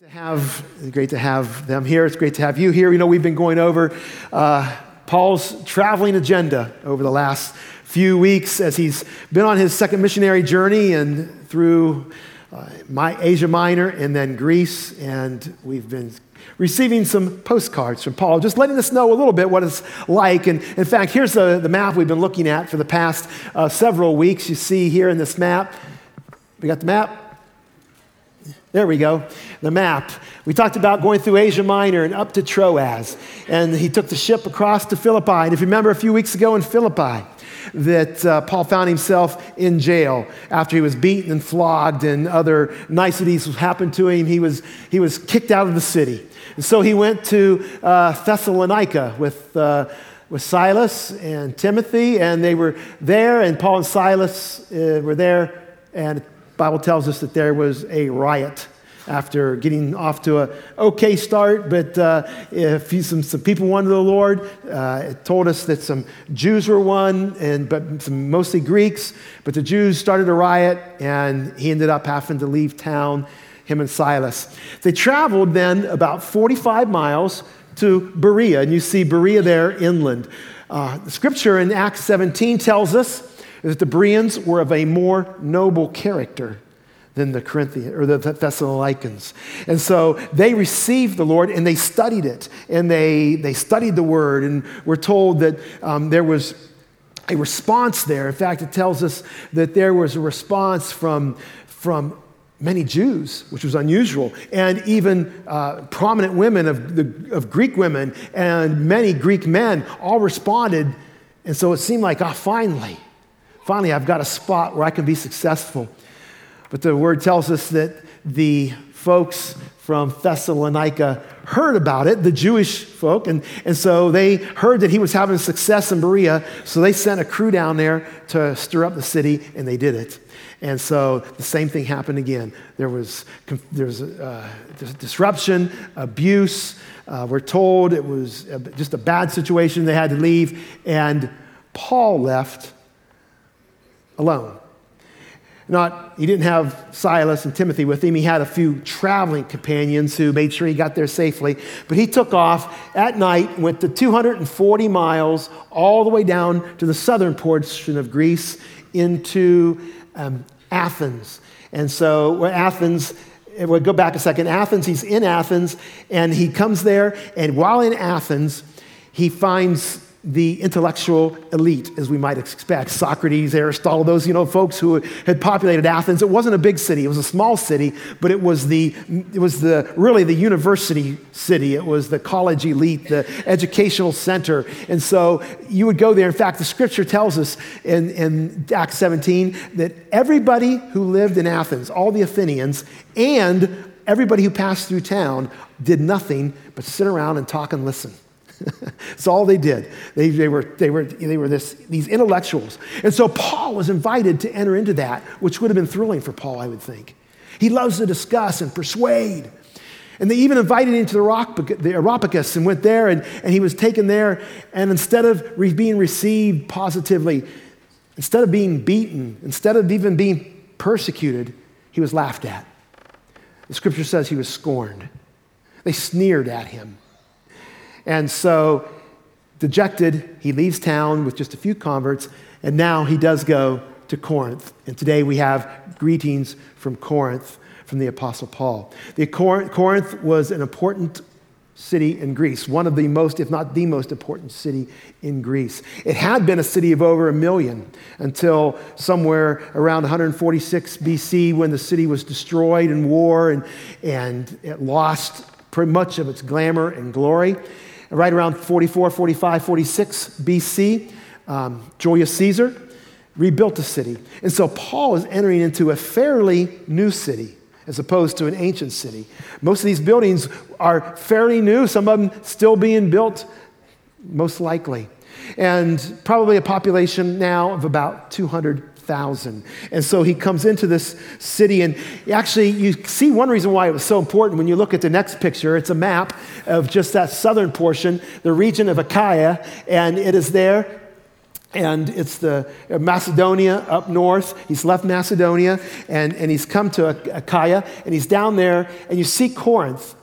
to have great to have them here. It's great to have you here. You know, we've been going over uh, Paul's traveling agenda over the last few weeks as he's been on his second missionary journey and through uh, my Asia Minor and then Greece, and we've been receiving some postcards from Paul, just letting us know a little bit what it's like. And in fact, here's the, the map we've been looking at for the past uh, several weeks. You see here in this map, we got the map. There we go, the map. We talked about going through Asia Minor and up to Troas. And he took the ship across to Philippi. And if you remember a few weeks ago in Philippi, that uh, Paul found himself in jail after he was beaten and flogged and other niceties happened to him. He was, he was kicked out of the city. And so he went to uh, Thessalonica with, uh, with Silas and Timothy, and they were there, and Paul and Silas uh, were there, and Bible tells us that there was a riot after getting off to a okay start, but uh, if some, some people wanted the Lord, uh, it told us that some Jews were won, and but some mostly Greeks. But the Jews started a riot, and he ended up having to leave town. Him and Silas. They traveled then about 45 miles to Berea, and you see Berea there inland. Uh, the scripture in Acts 17 tells us that the Bereans were of a more noble character than the Corinthians or the Thessalonians. And so they received the Lord and they studied it and they, they studied the word. And we're told that um, there was a response there. In fact, it tells us that there was a response from, from many Jews, which was unusual, and even uh, prominent women of, the, of Greek women and many Greek men all responded. And so it seemed like, ah, oh, finally, finally, I've got a spot where I can be successful. But the word tells us that the folks from Thessalonica heard about it, the Jewish folk, and, and so they heard that he was having success in Berea, so they sent a crew down there to stir up the city, and they did it. And so the same thing happened again. There was, there was uh, disruption, abuse. Uh, we're told it was just a bad situation. They had to leave, and Paul left alone. Not, he didn't have Silas and Timothy with him. He had a few traveling companions who made sure he got there safely. But he took off at night, went the 240 miles all the way down to the southern portion of Greece into um, Athens. And so, Athens, we'll go back a second. Athens, he's in Athens, and he comes there, and while in Athens, he finds the intellectual elite, as we might expect. Socrates, Aristotle, those you know folks who had populated Athens. It wasn't a big city; it was a small city, but it was the it was the really the university city. It was the college elite, the educational center, and so you would go there. In fact, the Scripture tells us in, in Acts 17 that everybody who lived in Athens, all the Athenians, and everybody who passed through town, did nothing but sit around and talk and listen. That's all they did. They, they, were, they were, they were this, these intellectuals. And so Paul was invited to enter into that, which would have been thrilling for Paul, I would think. He loves to discuss and persuade. And they even invited him to the, the Areopagus and went there, and, and he was taken there. And instead of re- being received positively, instead of being beaten, instead of even being persecuted, he was laughed at. The scripture says he was scorned. They sneered at him. And so, dejected, he leaves town with just a few converts, and now he does go to Corinth. And today we have greetings from Corinth from the Apostle Paul. The Corinth was an important city in Greece, one of the most, if not the most important city in Greece. It had been a city of over a million until somewhere around 146 BC when the city was destroyed in war and, and it lost pretty much of its glamour and glory right around 44, 45, 46 BC, um, Julius Caesar rebuilt the city. And so Paul is entering into a fairly new city as opposed to an ancient city. Most of these buildings are fairly new, some of them still being built, most likely. And probably a population now of about 200 thousand. And so he comes into this city, and actually, you see one reason why it was so important when you look at the next picture. It's a map of just that southern portion, the region of Achaia, and it is there. and it's the uh, Macedonia up north. He's left Macedonia and, and he's come to Achaia and he's down there and you see Corinth.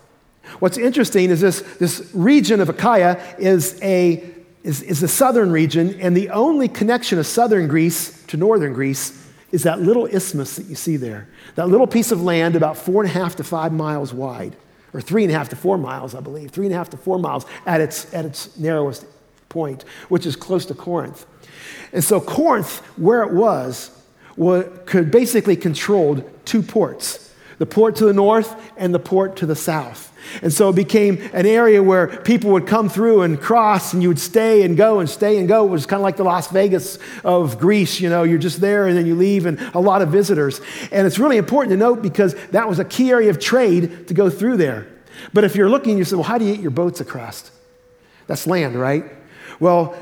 What's interesting is this, this region of Achaia is a is, is the southern region, and the only connection of southern Greece to northern Greece is that little isthmus that you see there. That little piece of land about four and a half to five miles wide, or three and a half to four miles, I believe, three and a half to four miles at its, at its narrowest point, which is close to Corinth. And so Corinth, where it was, could basically controlled two ports the port to the north and the port to the south. And so it became an area where people would come through and cross, and you would stay and go and stay and go. It was kind of like the Las Vegas of Greece. You know, you're just there and then you leave, and a lot of visitors. And it's really important to note because that was a key area of trade to go through there. But if you're looking, you say, well, how do you get your boats across? That's land, right? Well,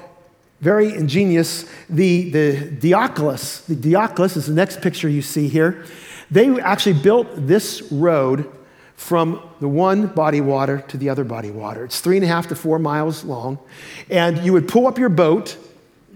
very ingenious. The, the Diolkos, the Diolkos is the next picture you see here. They actually built this road from the one body water to the other body water. It's three and a half to four miles long. And you would pull up your boat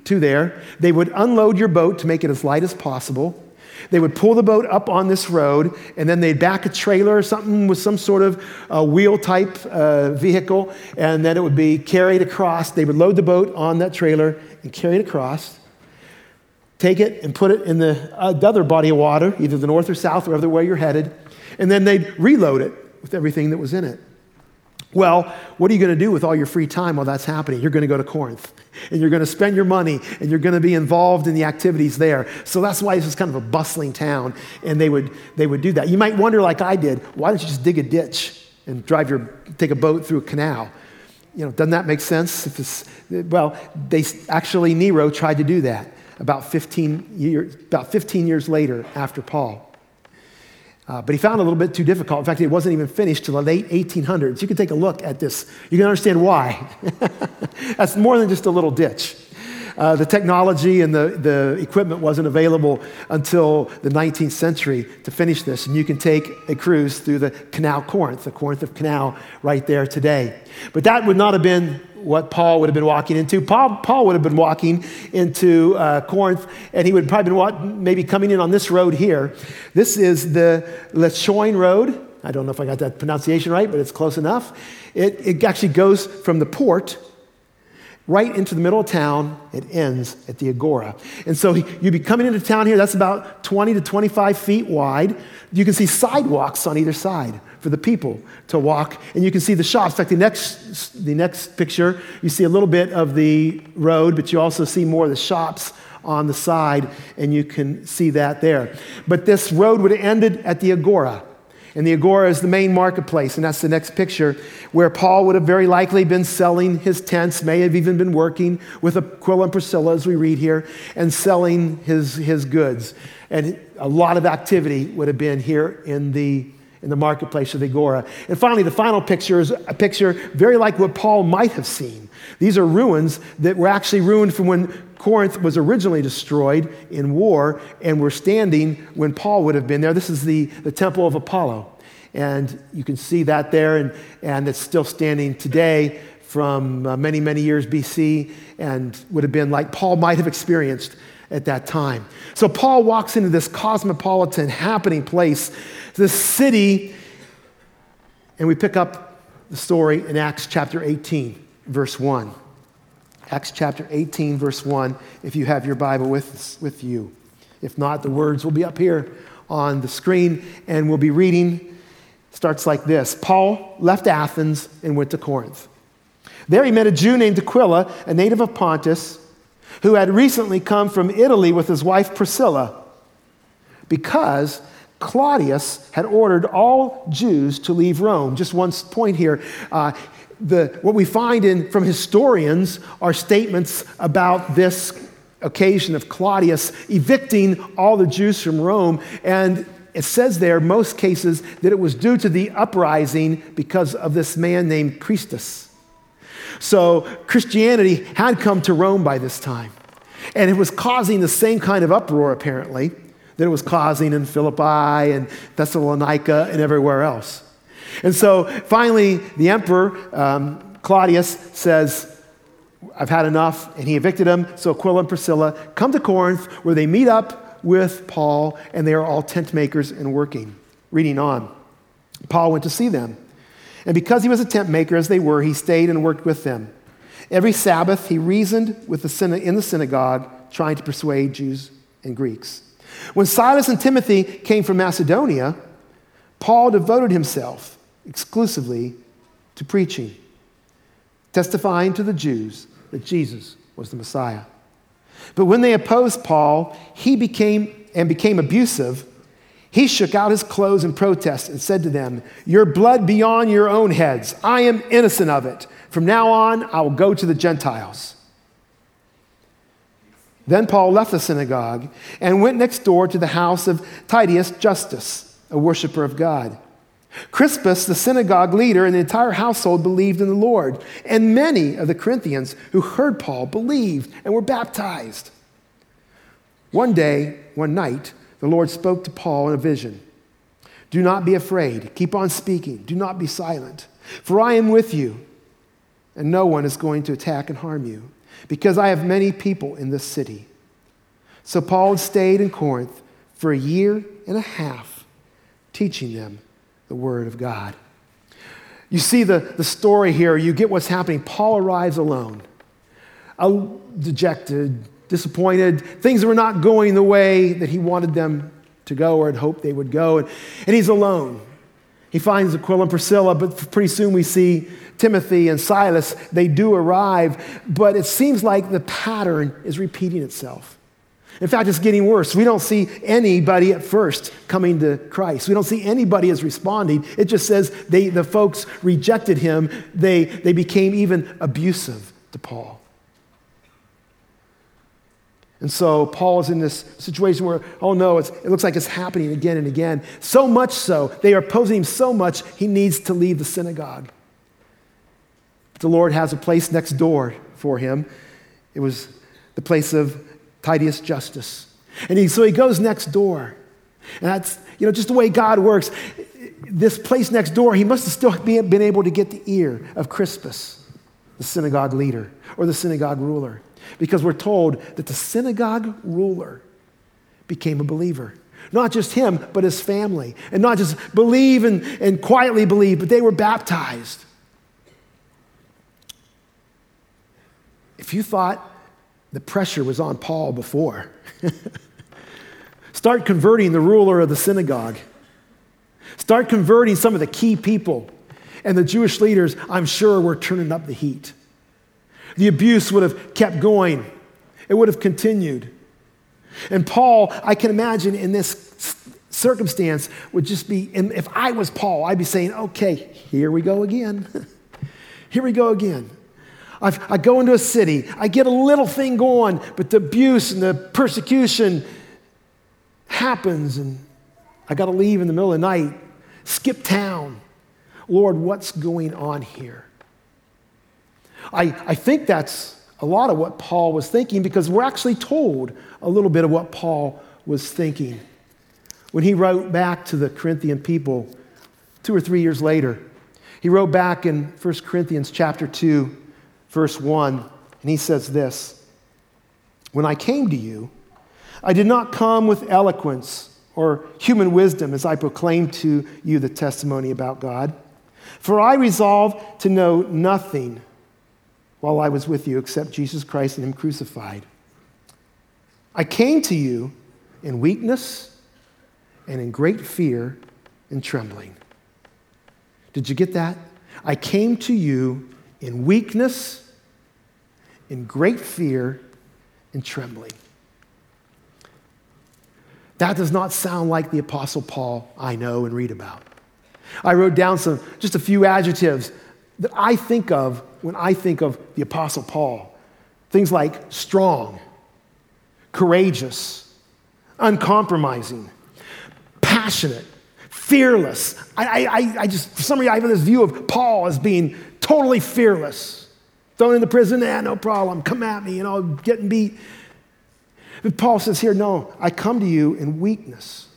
to there. They would unload your boat to make it as light as possible. They would pull the boat up on this road, and then they'd back a trailer or something with some sort of uh, wheel type uh, vehicle, and then it would be carried across. They would load the boat on that trailer and carry it across, take it and put it in the, uh, the other body of water, either the north or south, or wherever way you're headed, and then they'd reload it with everything that was in it. Well, what are you going to do with all your free time while that's happening? You're going to go to Corinth and you're going to spend your money and you're going to be involved in the activities there. So that's why this is kind of a bustling town and they would, they would do that. You might wonder, like I did, why don't you just dig a ditch and drive your, take a boat through a canal? You know, doesn't that make sense? If it's, well, they actually, Nero tried to do that about 15 years, about 15 years later after Paul. Uh, but he found it a little bit too difficult. In fact, it wasn't even finished till the late 1800s. You can take a look at this. You can understand why. That's more than just a little ditch. Uh, the technology and the, the equipment wasn't available until the 19th century to finish this. And you can take a cruise through the Canal Corinth, the Corinth of Canal, right there today. But that would not have been what Paul would have been walking into. Paul, Paul would have been walking into uh, Corinth, and he would probably been maybe coming in on this road here. This is the Lechaion Road. I don't know if I got that pronunciation right, but it's close enough. It, it actually goes from the port right into the middle of town. It ends at the Agora. And so you'd be coming into town here, that's about 20 to 25 feet wide. You can see sidewalks on either side for the people to walk. And you can see the shops. In fact, the next, the next picture, you see a little bit of the road, but you also see more of the shops on the side, and you can see that there. But this road would have ended at the Agora. And the Agora is the main marketplace, and that's the next picture where Paul would have very likely been selling his tents, may have even been working with Aquila and Priscilla, as we read here, and selling his, his goods. And a lot of activity would have been here in the, in the marketplace of the Agora. And finally, the final picture is a picture very like what Paul might have seen. These are ruins that were actually ruined from when Corinth was originally destroyed in war and were standing when Paul would have been there. This is the, the temple of Apollo. And you can see that there, and, and it's still standing today from uh, many, many years BC and would have been like Paul might have experienced at that time. So Paul walks into this cosmopolitan, happening place, this city, and we pick up the story in Acts chapter 18, verse 1. Acts chapter 18, verse 1, if you have your Bible with, with you. If not, the words will be up here on the screen, and we'll be reading. Starts like this Paul left Athens and went to Corinth. There he met a Jew named Aquila, a native of Pontus, who had recently come from Italy with his wife Priscilla, because Claudius had ordered all Jews to leave Rome. Just one point here. Uh, the, what we find in, from historians are statements about this occasion of Claudius evicting all the Jews from Rome. And it says there, most cases, that it was due to the uprising because of this man named Christus. So Christianity had come to Rome by this time. And it was causing the same kind of uproar, apparently, that it was causing in Philippi and Thessalonica and everywhere else. And so finally, the emperor, um, Claudius, says, I've had enough. And he evicted them. So Aquila and Priscilla come to Corinth where they meet up with Paul and they are all tent makers and working. Reading on. Paul went to see them. And because he was a tent maker, as they were, he stayed and worked with them. Every Sabbath, he reasoned with the in the synagogue, trying to persuade Jews and Greeks. When Silas and Timothy came from Macedonia, Paul devoted himself exclusively to preaching, testifying to the Jews that Jesus was the Messiah. But when they opposed Paul, he became and became abusive. He shook out his clothes in protest and said to them, Your blood be on your own heads. I am innocent of it. From now on, I will go to the Gentiles. Then Paul left the synagogue and went next door to the house of Titius Justus, a worshiper of God. Crispus, the synagogue leader, and the entire household believed in the Lord. And many of the Corinthians who heard Paul believed and were baptized. One day, one night, the Lord spoke to Paul in a vision Do not be afraid. Keep on speaking. Do not be silent. For I am with you, and no one is going to attack and harm you, because I have many people in this city. So Paul stayed in Corinth for a year and a half, teaching them the Word of God. You see the, the story here, you get what's happening. Paul arrives alone, dejected, disappointed. Things were not going the way that he wanted them to go or had hoped they would go. And, and he's alone. He finds Aquila and Priscilla, but pretty soon we see Timothy and Silas. They do arrive, but it seems like the pattern is repeating itself. In fact, it's getting worse. We don't see anybody at first coming to Christ. We don't see anybody as responding. It just says they, the folks rejected him. They, they became even abusive to Paul. And so Paul is in this situation where, oh no, it looks like it's happening again and again. So much so, they are opposing him so much, he needs to leave the synagogue. But the Lord has a place next door for him. It was the place of Titius Justus. And he, so he goes next door. And that's, you know, just the way God works. This place next door, he must have still been able to get the ear of Crispus, the synagogue leader or the synagogue ruler. Because we're told that the synagogue ruler became a believer. Not just him, but his family. And not just believe and, and quietly believe, but they were baptized. If you thought the pressure was on Paul before. Start converting the ruler of the synagogue. Start converting some of the key people. And the Jewish leaders, I'm sure, were turning up the heat. The abuse would have kept going, it would have continued. And Paul, I can imagine in this circumstance, would just be, if I was Paul, I'd be saying, okay, here we go again. here we go again. I've, i go into a city, I get a little thing going, but the abuse and the persecution happens, and I got to leave in the middle of the night, skip town. Lord, what's going on here? I, I think that's a lot of what Paul was thinking because we're actually told a little bit of what Paul was thinking when he wrote back to the Corinthian people two or three years later. He wrote back in 1 Corinthians chapter 2 verse 1, and he says this When I came to you, I did not come with eloquence or human wisdom as I proclaimed to you the testimony about God. For I resolved to know nothing while I was with you except Jesus Christ and Him crucified. I came to you in weakness and in great fear and trembling. Did you get that? I came to you in weakness in great fear and trembling. That does not sound like the Apostle Paul I know and read about. I wrote down some, just a few adjectives that I think of when I think of the Apostle Paul. Things like strong, courageous, uncompromising, passionate, fearless. I, I, I just, for some reason, I have this view of Paul as being totally fearless. Thrown in the prison, yeah, no problem. Come at me, you know, getting beat. But Paul says here, no, I come to you in weakness.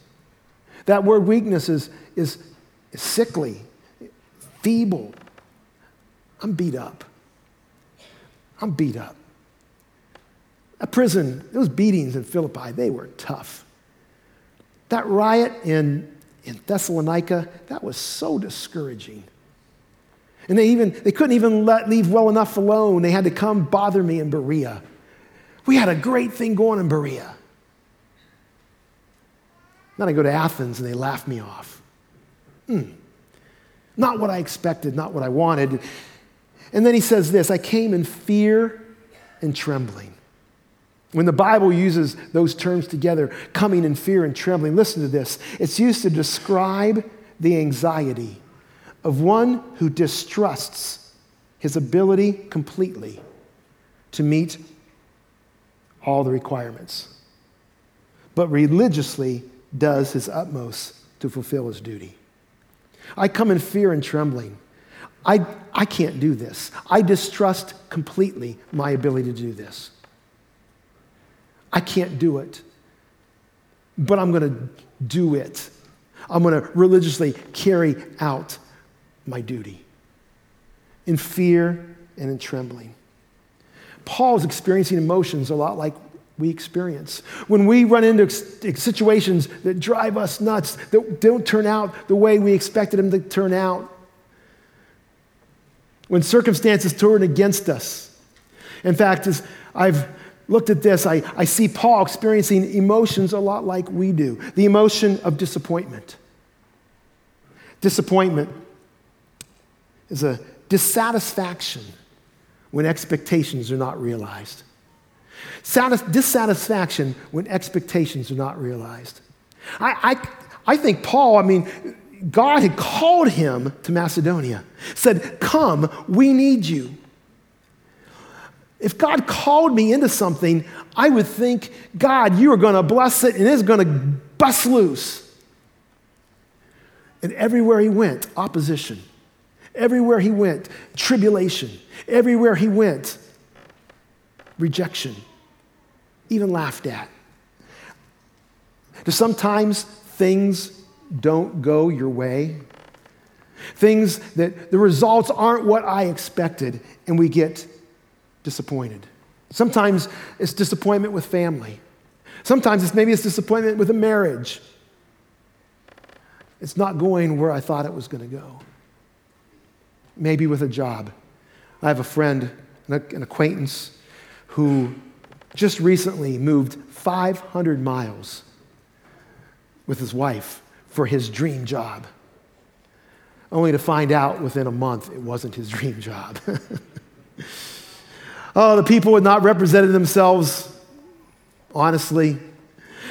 That word weakness is, is, is sickly, feeble. I'm beat up. I'm beat up. A prison, those beatings in Philippi, they were tough. That riot in, in Thessalonica, that was so discouraging. And they even they couldn't even let leave well enough alone. They had to come bother me in Berea. We had a great thing going in Berea. Then I go to Athens and they laugh me off. Mm. Not what I expected, not what I wanted. And then he says this I came in fear and trembling. When the Bible uses those terms together, coming in fear and trembling, listen to this. It's used to describe the anxiety of one who distrusts his ability completely to meet all the requirements, but religiously does his utmost to fulfill his duty. I come in fear and trembling. I, I can't do this. I distrust completely my ability to do this. I can't do it, but I'm going to do it. I'm going to religiously carry out my duty in fear and in trembling. Paul is experiencing emotions a lot like we experience. When we run into situations that drive us nuts, that don't turn out the way we expected them to turn out, when circumstances turn against us. In fact, as I've looked at this, I, I see Paul experiencing emotions a lot like we do the emotion of disappointment. Disappointment is a dissatisfaction when expectations are not realized. dissatisfaction when expectations are not realized. I, I, I think Paul, I mean, God had called him to Macedonia, said, Come, we need you. If God called me into something, I would think, God, you are going to bless it and it's going to bust loose. And everywhere he went, opposition. Everywhere he went, tribulation. Everywhere he went, rejection. Even laughed at. Sometimes things don't go your way? Things that the results aren't what I expected, and we get disappointed. Sometimes it's disappointment with family. Sometimes it's maybe it's disappointment with a marriage. It's not going where I thought it was going to go. Maybe with a job. I have a friend, an acquaintance, who just recently moved 500 miles with his wife for his dream job, only to find out within a month it wasn't his dream job. oh, the people had not represented themselves honestly.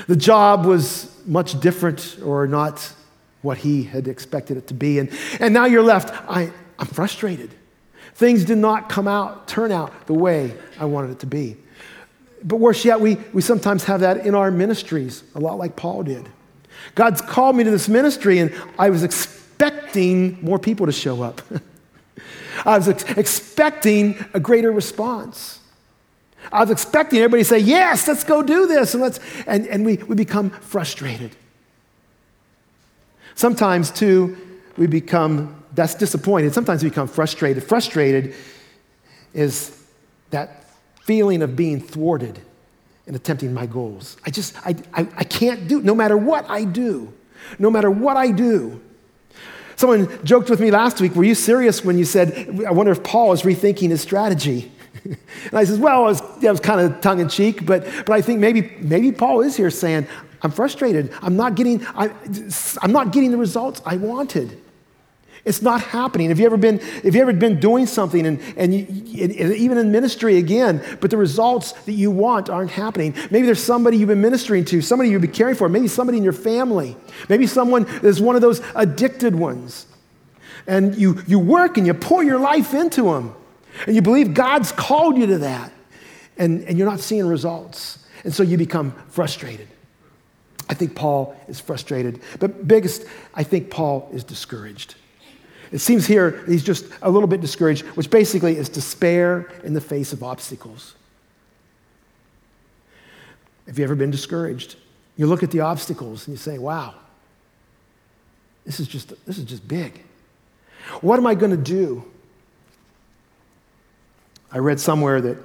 The job was much different or not what he had expected it to be. And, and now you're left, I, I'm frustrated. Things did not come out, turn out the way I wanted it to be. But worse yet, we, we sometimes have that in our ministries, a lot like Paul did. God's called me to this ministry, and I was expecting more people to show up. I was ex- expecting a greater response. I was expecting everybody to say, Yes, let's go do this. And, let's, and, and we, we become frustrated. Sometimes, too, we become, that's disappointed. Sometimes we become frustrated. Frustrated is that feeling of being thwarted in attempting my goals. I just, I, I, I can't do, no matter what I do, no matter what I do. Someone joked with me last week, were you serious when you said, I wonder if Paul is rethinking his strategy? and I said, well, it was, was kind of tongue in cheek, but, but I think maybe, maybe Paul is here saying, I'm frustrated. I'm not getting, I, I'm not getting the results I wanted. It's not happening. Have you ever been, have you ever been doing something and, and, you, and, even in ministry again, but the results that you want aren't happening? Maybe there's somebody you've been ministering to, somebody you've been caring for, maybe somebody in your family, maybe someone is one of those addicted ones. And you, you work and you pour your life into them, and you believe God's called you to that, and, and you're not seeing results. And so you become frustrated. I think Paul is frustrated. But biggest, I think Paul is discouraged. It seems here he's just a little bit discouraged, which basically is despair in the face of obstacles. Have you ever been discouraged? You look at the obstacles and you say, wow, this is just, this is just big. What am I going to do? I read somewhere that,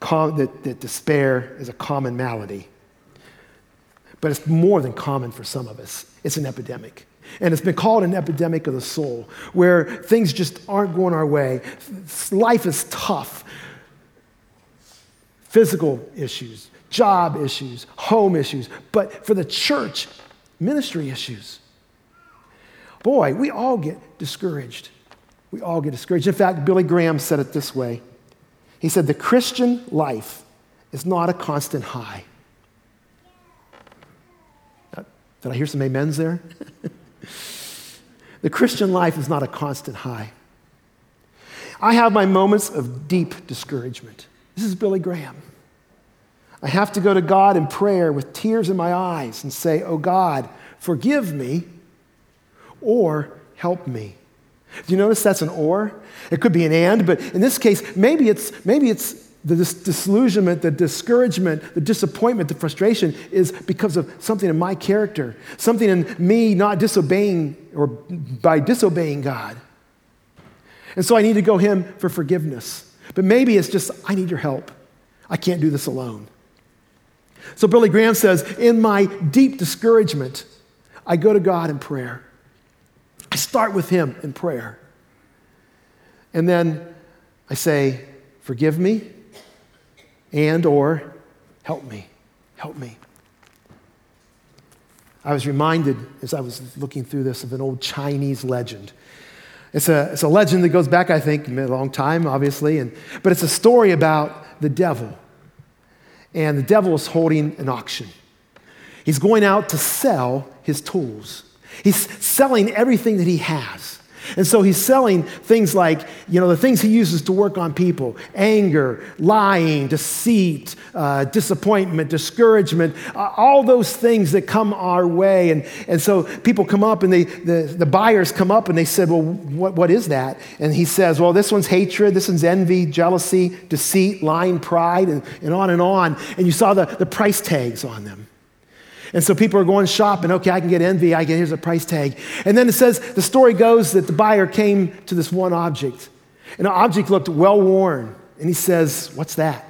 that, that despair is a common malady. But it's more than common for some of us, it's an epidemic. And it's been called an epidemic of the soul, where things just aren't going our way. Life is tough. Physical issues, job issues, home issues, but for the church, ministry issues. Boy, we all get discouraged. We all get discouraged. In fact, Billy Graham said it this way He said, The Christian life is not a constant high. Did I hear some amens there? the Christian life is not a constant high. I have my moments of deep discouragement. This is Billy Graham. I have to go to God in prayer with tears in my eyes and say, Oh God, forgive me or help me. Do you notice that's an or? It could be an and, but in this case, maybe it's, maybe it's the dis- disillusionment, the discouragement, the disappointment, the frustration is because of something in my character, something in me not disobeying or by disobeying God. And so I need to go Him for forgiveness. But maybe it's just, I need your help. I can't do this alone. So Billy Graham says, in my deep discouragement, I go to God in prayer. I start with Him in prayer. And then I say, Forgive me and or help me. Help me. I was reminded as I was looking through this of an old Chinese legend. It's a, it's a legend that goes back, I think, a long time, obviously, and, but it's a story about the devil. And the devil is holding an auction. He's going out to sell his tools. He's selling everything that he has. And so he's selling things like, you know, the things he uses to work on people anger, lying, deceit, uh, disappointment, discouragement, uh, all those things that come our way. And, and so people come up and they, the, the buyers come up and they said, Well, what, what is that? And he says, Well, this one's hatred, this one's envy, jealousy, deceit, lying, pride, and, and on and on. And you saw the, the price tags on them. And so people are going shopping. Okay, I can get envy. I get here's a price tag. And then it says the story goes that the buyer came to this one object, and the object looked well worn. And he says, "What's that?"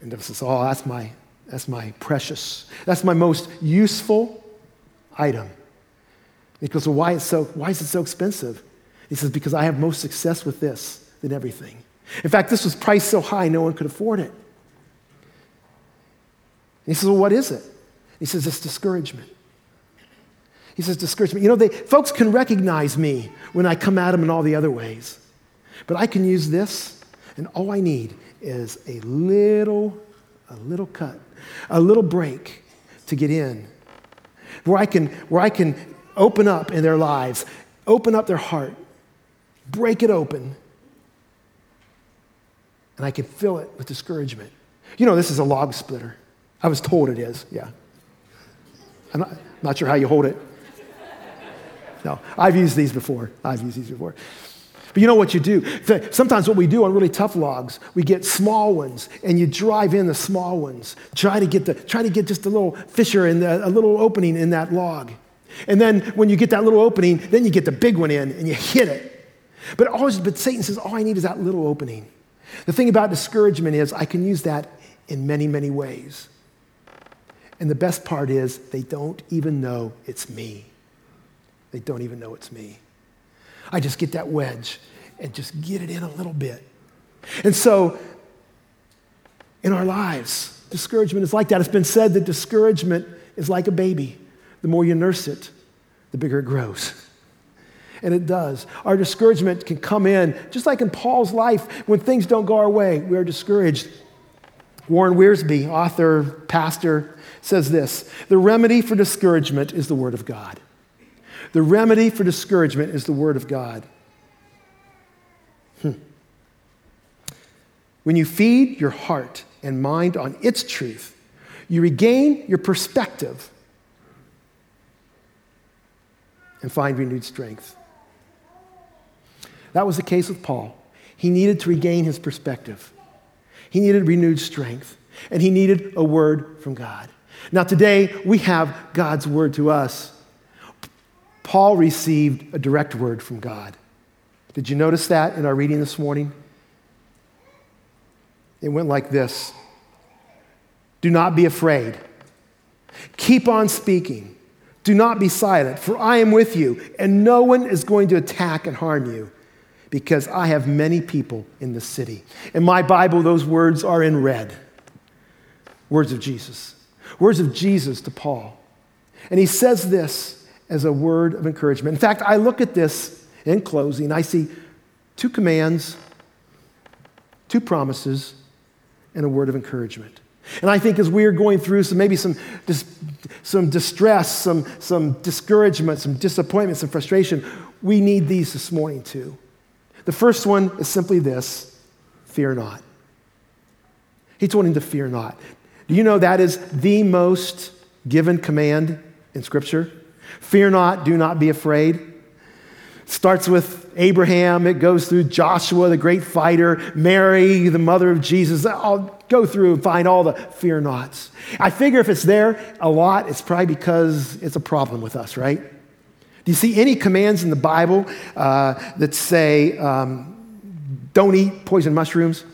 And it says, "Oh, that's my that's my precious. That's my most useful item." he goes, "Well, why is so why is it so expensive?" He says, "Because I have most success with this than everything. In fact, this was priced so high no one could afford it." He says, Well, what is it? He says, It's discouragement. He says, Discouragement. You know, they, folks can recognize me when I come at them in all the other ways. But I can use this, and all I need is a little, a little cut, a little break to get in, where I can, where I can open up in their lives, open up their heart, break it open, and I can fill it with discouragement. You know, this is a log splitter. I was told it is, yeah. I'm not, not sure how you hold it. No, I've used these before. I've used these before. But you know what you do? Sometimes what we do on really tough logs, we get small ones and you drive in the small ones. Try to get, the, try to get just a little fissure in the, a little opening in that log. And then when you get that little opening, then you get the big one in and you hit it. But, always, but Satan says, all I need is that little opening. The thing about discouragement is I can use that in many, many ways. And the best part is, they don't even know it's me. They don't even know it's me. I just get that wedge and just get it in a little bit. And so, in our lives, discouragement is like that. It's been said that discouragement is like a baby. The more you nurse it, the bigger it grows. And it does. Our discouragement can come in, just like in Paul's life, when things don't go our way, we are discouraged. Warren Wiersbe, author, pastor, says this The remedy for discouragement is the Word of God. The remedy for discouragement is the Word of God. Hmm. When you feed your heart and mind on its truth, you regain your perspective and find renewed strength. That was the case with Paul. He needed to regain his perspective, he needed renewed strength, and he needed a word from God. Now, today we have God's word to us. Paul received a direct word from God. Did you notice that in our reading this morning? It went like this Do not be afraid. Keep on speaking. Do not be silent, for I am with you, and no one is going to attack and harm you, because I have many people in the city. In my Bible, those words are in red words of Jesus. Words of Jesus to Paul. And he says this as a word of encouragement. In fact, I look at this in closing, I see two commands, two promises, and a word of encouragement. And I think as we are going through some maybe some, dis, some distress, some, some discouragement, some disappointment, some frustration, we need these this morning too. The first one is simply this fear not. He told him to fear not. Do you know that is the most given command in Scripture? Fear not, do not be afraid. Starts with Abraham, it goes through Joshua, the great fighter, Mary, the mother of Jesus. I'll go through and find all the fear nots. I figure if it's there a lot, it's probably because it's a problem with us, right? Do you see any commands in the Bible uh, that say, um, don't eat poison mushrooms?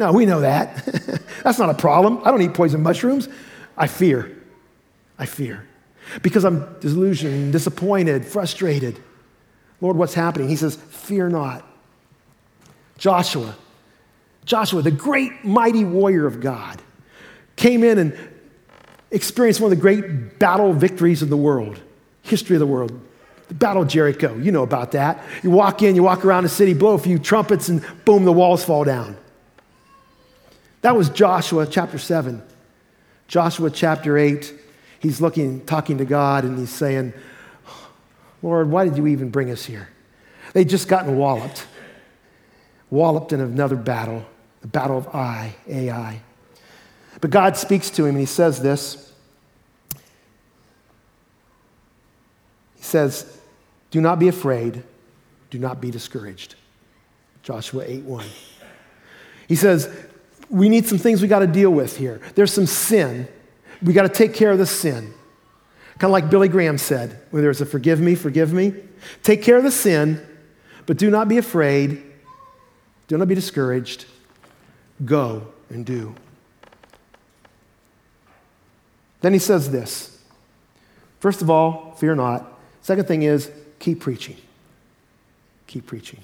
No, we know that. That's not a problem. I don't eat poison mushrooms. I fear. I fear. Because I'm disillusioned, disappointed, frustrated. Lord, what's happening? He says, Fear not. Joshua, Joshua, the great mighty warrior of God, came in and experienced one of the great battle victories of the world, history of the world. The Battle of Jericho, you know about that. You walk in, you walk around the city, blow a few trumpets, and boom, the walls fall down. That was Joshua chapter 7. Joshua chapter 8, he's looking, talking to God, and he's saying, Lord, why did you even bring us here? They'd just gotten walloped, walloped in another battle, the battle of Ai, Ai. But God speaks to him, and he says this. He says, Do not be afraid, do not be discouraged. Joshua 8 1. He says, we need some things we got to deal with here. There's some sin. We got to take care of the sin. Kind of like Billy Graham said, where there's a forgive me, forgive me. Take care of the sin, but do not be afraid. Do not be discouraged. Go and do. Then he says this First of all, fear not. Second thing is, keep preaching. Keep preaching.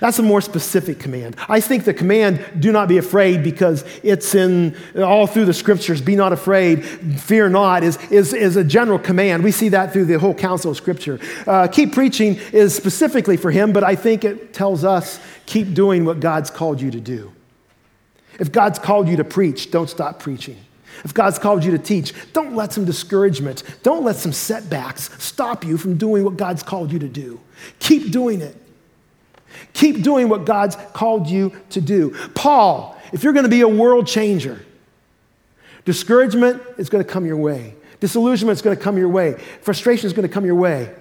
That's a more specific command. I think the command, do not be afraid, because it's in all through the scriptures, be not afraid, fear not, is, is, is a general command. We see that through the whole counsel of scripture. Uh, keep preaching is specifically for him, but I think it tells us keep doing what God's called you to do. If God's called you to preach, don't stop preaching. If God's called you to teach, don't let some discouragement, don't let some setbacks stop you from doing what God's called you to do. Keep doing it. Keep doing what God's called you to do. Paul, if you're going to be a world changer, discouragement is going to come your way. Disillusionment is going to come your way. Frustration is going to come your way.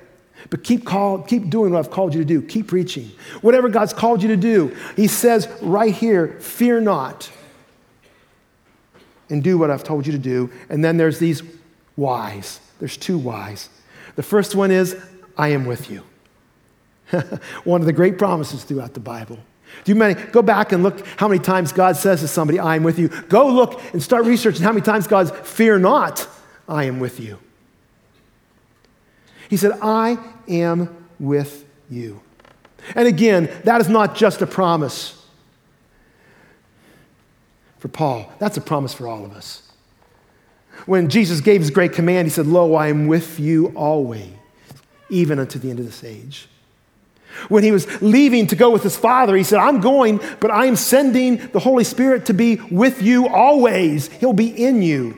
But keep, call, keep doing what I've called you to do. Keep preaching. Whatever God's called you to do, He says right here, fear not and do what I've told you to do. And then there's these whys. There's two whys. The first one is, I am with you. One of the great promises throughout the Bible. Do you many, go back and look how many times God says to somebody, I am with you. Go look and start researching how many times God's, fear not, I am with you. He said, I am with you. And again, that is not just a promise for Paul, that's a promise for all of us. When Jesus gave his great command, he said, Lo, I am with you always, even unto the end of this age. When he was leaving to go with his father, he said, I'm going, but I am sending the Holy Spirit to be with you always. He'll be in you.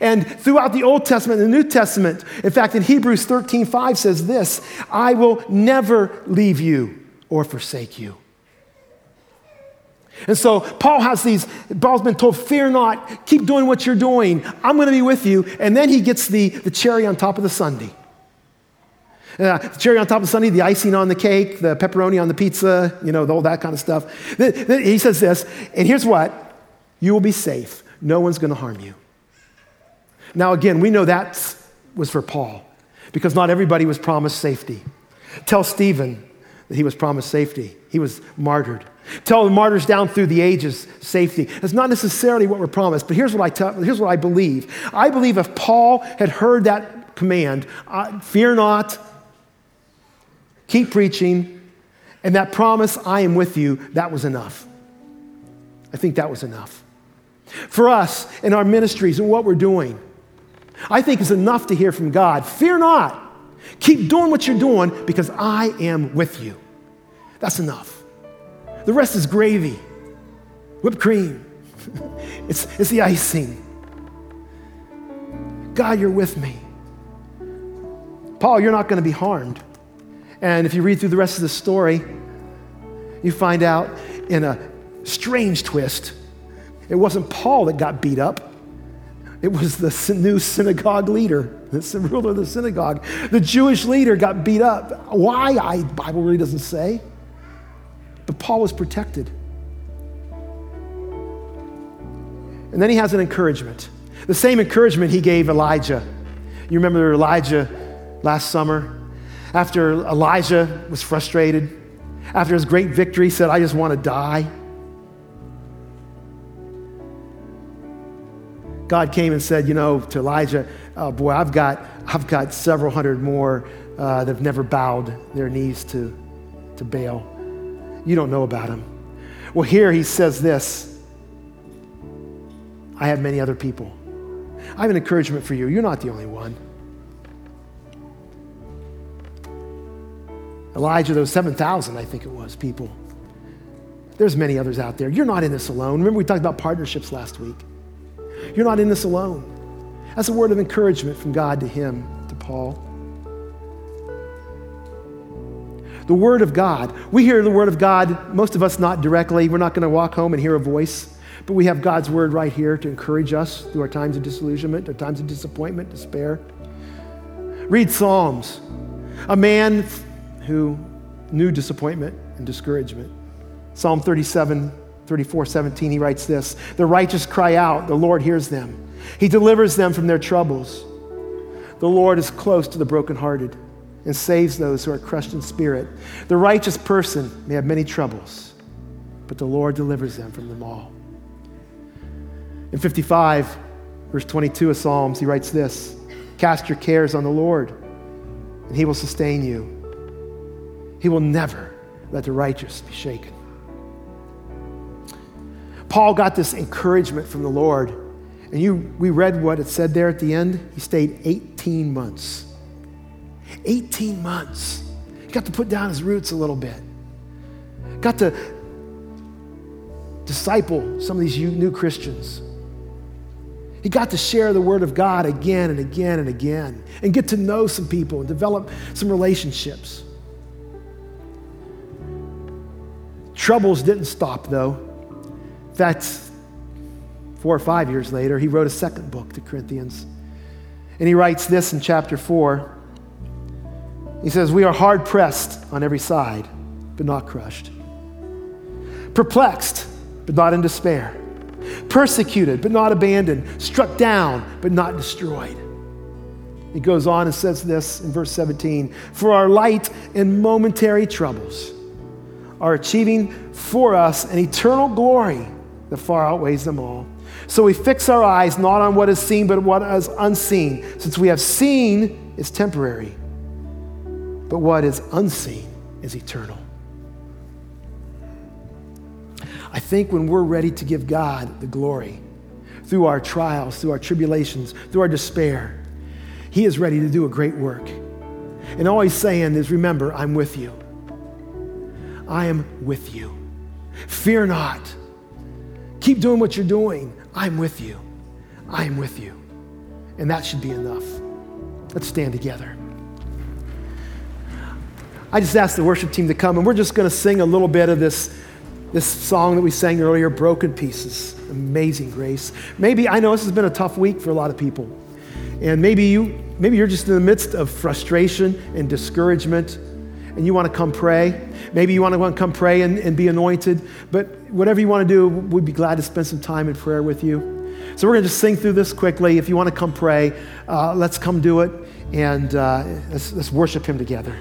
And throughout the Old Testament and the New Testament, in fact, in Hebrews 13 5 says this I will never leave you or forsake you. And so Paul has these, Paul's been told, fear not, keep doing what you're doing. I'm going to be with you. And then he gets the, the cherry on top of the sundae. Uh, the cherry on top of the sundae, the icing on the cake, the pepperoni on the pizza, you know, all that kind of stuff. He says this, and here's what you will be safe. No one's going to harm you. Now, again, we know that was for Paul because not everybody was promised safety. Tell Stephen that he was promised safety. He was martyred. Tell the martyrs down through the ages safety. That's not necessarily what we're promised, but here's what I, tell, here's what I believe. I believe if Paul had heard that command, fear not, keep preaching, and that promise, I am with you, that was enough. I think that was enough. For us in our ministries and what we're doing, I think is enough to hear from God. Fear not. Keep doing what you're doing because I am with you. That's enough. The rest is gravy, whipped cream. it's, it's the icing. God, you're with me. Paul, you're not going to be harmed. And if you read through the rest of the story, you find out in a strange twist, it wasn't Paul that got beat up. It was the new synagogue leader, the ruler of the synagogue. The Jewish leader got beat up. Why? I Bible really doesn't say. But Paul was protected. And then he has an encouragement. The same encouragement he gave Elijah. You remember Elijah last summer? After Elijah was frustrated, after his great victory, said, I just want to die. God came and said, you know, to Elijah, oh boy, I've got, I've got several hundred more uh, that have never bowed their knees to, to Baal. You don't know about him. Well, here he says this I have many other people. I have an encouragement for you. You're not the only one. Elijah, those 7,000, I think it was, people. There's many others out there. You're not in this alone. Remember, we talked about partnerships last week. You're not in this alone. That's a word of encouragement from God to him, to Paul. The Word of God. We hear the Word of God, most of us not directly. We're not going to walk home and hear a voice, but we have God's Word right here to encourage us through our times of disillusionment, our times of disappointment, despair. Read Psalms. A man who knew disappointment and discouragement. Psalm 37, 34, 17, he writes this The righteous cry out, the Lord hears them. He delivers them from their troubles. The Lord is close to the brokenhearted and saves those who are crushed in spirit. The righteous person may have many troubles, but the Lord delivers them from them all. In 55, verse 22 of Psalms, he writes this Cast your cares on the Lord, and he will sustain you. He will never let the righteous be shaken. Paul got this encouragement from the Lord. And you, we read what it said there at the end. He stayed 18 months 18 months. He got to put down his roots a little bit. Got to disciple some of these new Christians. He got to share the word of God again and again and again and get to know some people and develop some relationships. Troubles didn't stop, though. Fact, four or five years later, he wrote a second book to Corinthians. And he writes this in chapter 4 he says, We are hard pressed on every side, but not crushed. Perplexed, but not in despair. Persecuted, but not abandoned. Struck down, but not destroyed. He goes on and says this in verse 17 For our light and momentary troubles are achieving for us an eternal glory that far outweighs them all. So we fix our eyes not on what is seen, but what is unseen, since we have seen is temporary but what is unseen is eternal. I think when we're ready to give God the glory through our trials, through our tribulations, through our despair, He is ready to do a great work. And all He's saying is, remember, I'm with you. I am with you. Fear not. Keep doing what you're doing. I'm with you. I am with you. And that should be enough. Let's stand together. I just asked the worship team to come, and we're just going to sing a little bit of this, this song that we sang earlier, Broken Pieces. Amazing grace. Maybe, I know this has been a tough week for a lot of people. And maybe, you, maybe you're just in the midst of frustration and discouragement, and you want to come pray. Maybe you want to come pray and, and be anointed. But whatever you want to do, we'd be glad to spend some time in prayer with you. So we're going to just sing through this quickly. If you want to come pray, uh, let's come do it, and uh, let's, let's worship Him together.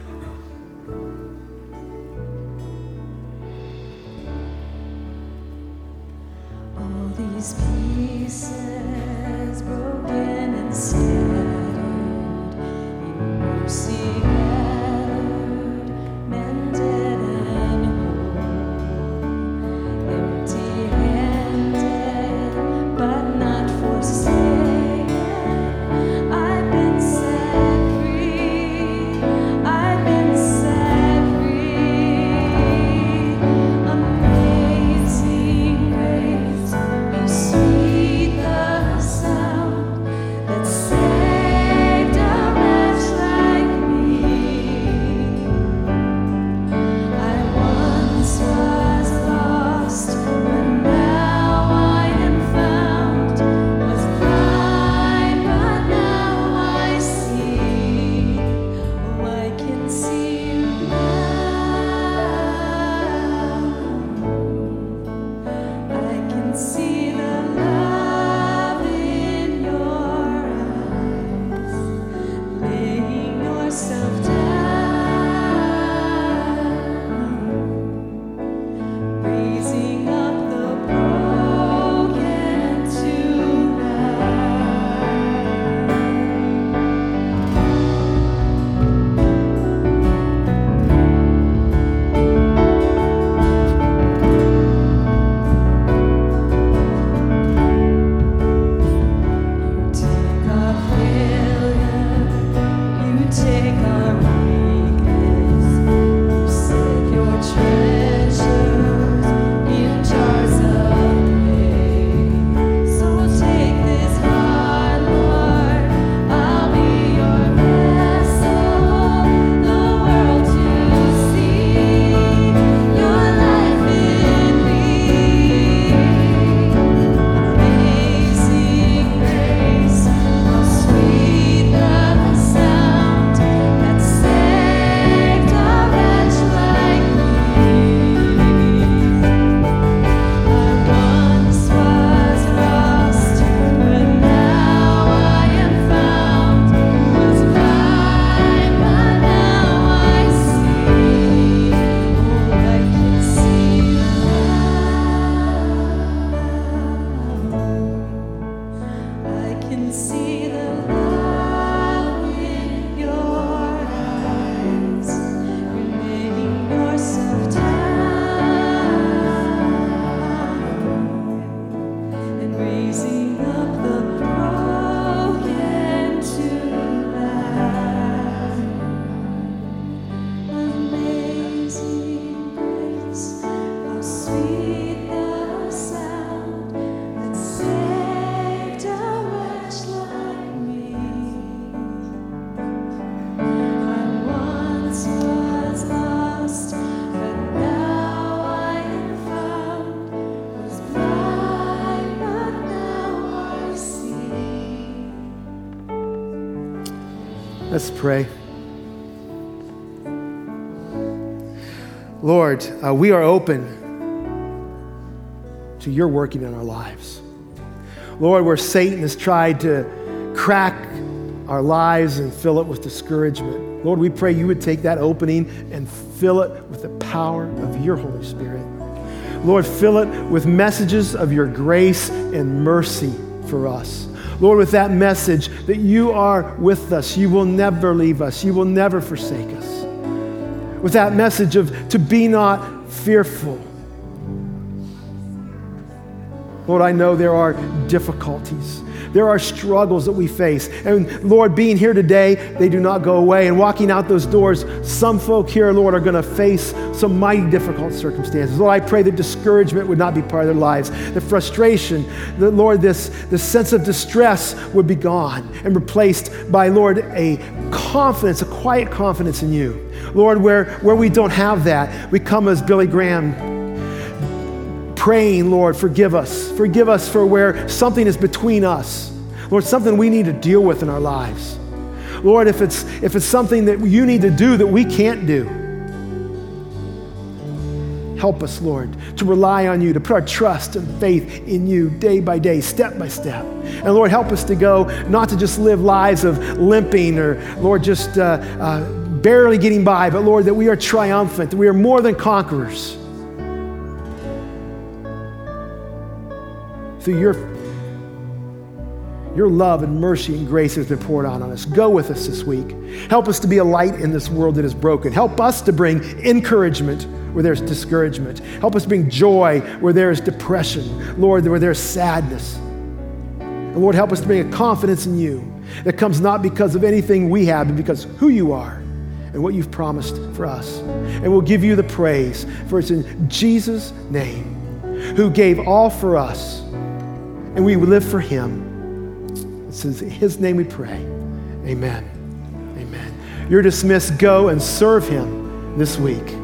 Let's pray. Lord, uh, we are open to your working in our lives. Lord, where Satan has tried to crack our lives and fill it with discouragement, Lord, we pray you would take that opening and fill it with the power of your Holy Spirit. Lord, fill it with messages of your grace and mercy for us. Lord, with that message that you are with us, you will never leave us, you will never forsake us. With that message of to be not fearful. Lord, I know there are difficulties. There are struggles that we face. And Lord, being here today, they do not go away. And walking out those doors, some folk here, Lord, are going to face some mighty difficult circumstances. Lord, I pray that discouragement would not be part of their lives, the frustration, that, Lord, this, this sense of distress would be gone and replaced by, Lord, a confidence, a quiet confidence in you. Lord, where, where we don't have that, we come as Billy Graham praying, Lord, forgive us. Forgive us for where something is between us. Lord, something we need to deal with in our lives. Lord, if it's, if it's something that you need to do that we can't do, help us, Lord, to rely on you, to put our trust and faith in you day by day, step by step. And Lord, help us to go, not to just live lives of limping or, Lord, just uh, uh, barely getting by, but Lord, that we are triumphant, that we are more than conquerors through your, your love and mercy and grace has been poured out on us. Go with us this week. Help us to be a light in this world that is broken. Help us to bring encouragement where there's discouragement. Help us bring joy where there is depression. Lord, where there's sadness. And Lord, help us to bring a confidence in you that comes not because of anything we have, but because who you are and what you've promised for us. And we'll give you the praise, for it's in Jesus' name, who gave all for us and we live for Him. It's in His name we pray. Amen. Amen. You're dismissed. Go and serve Him this week.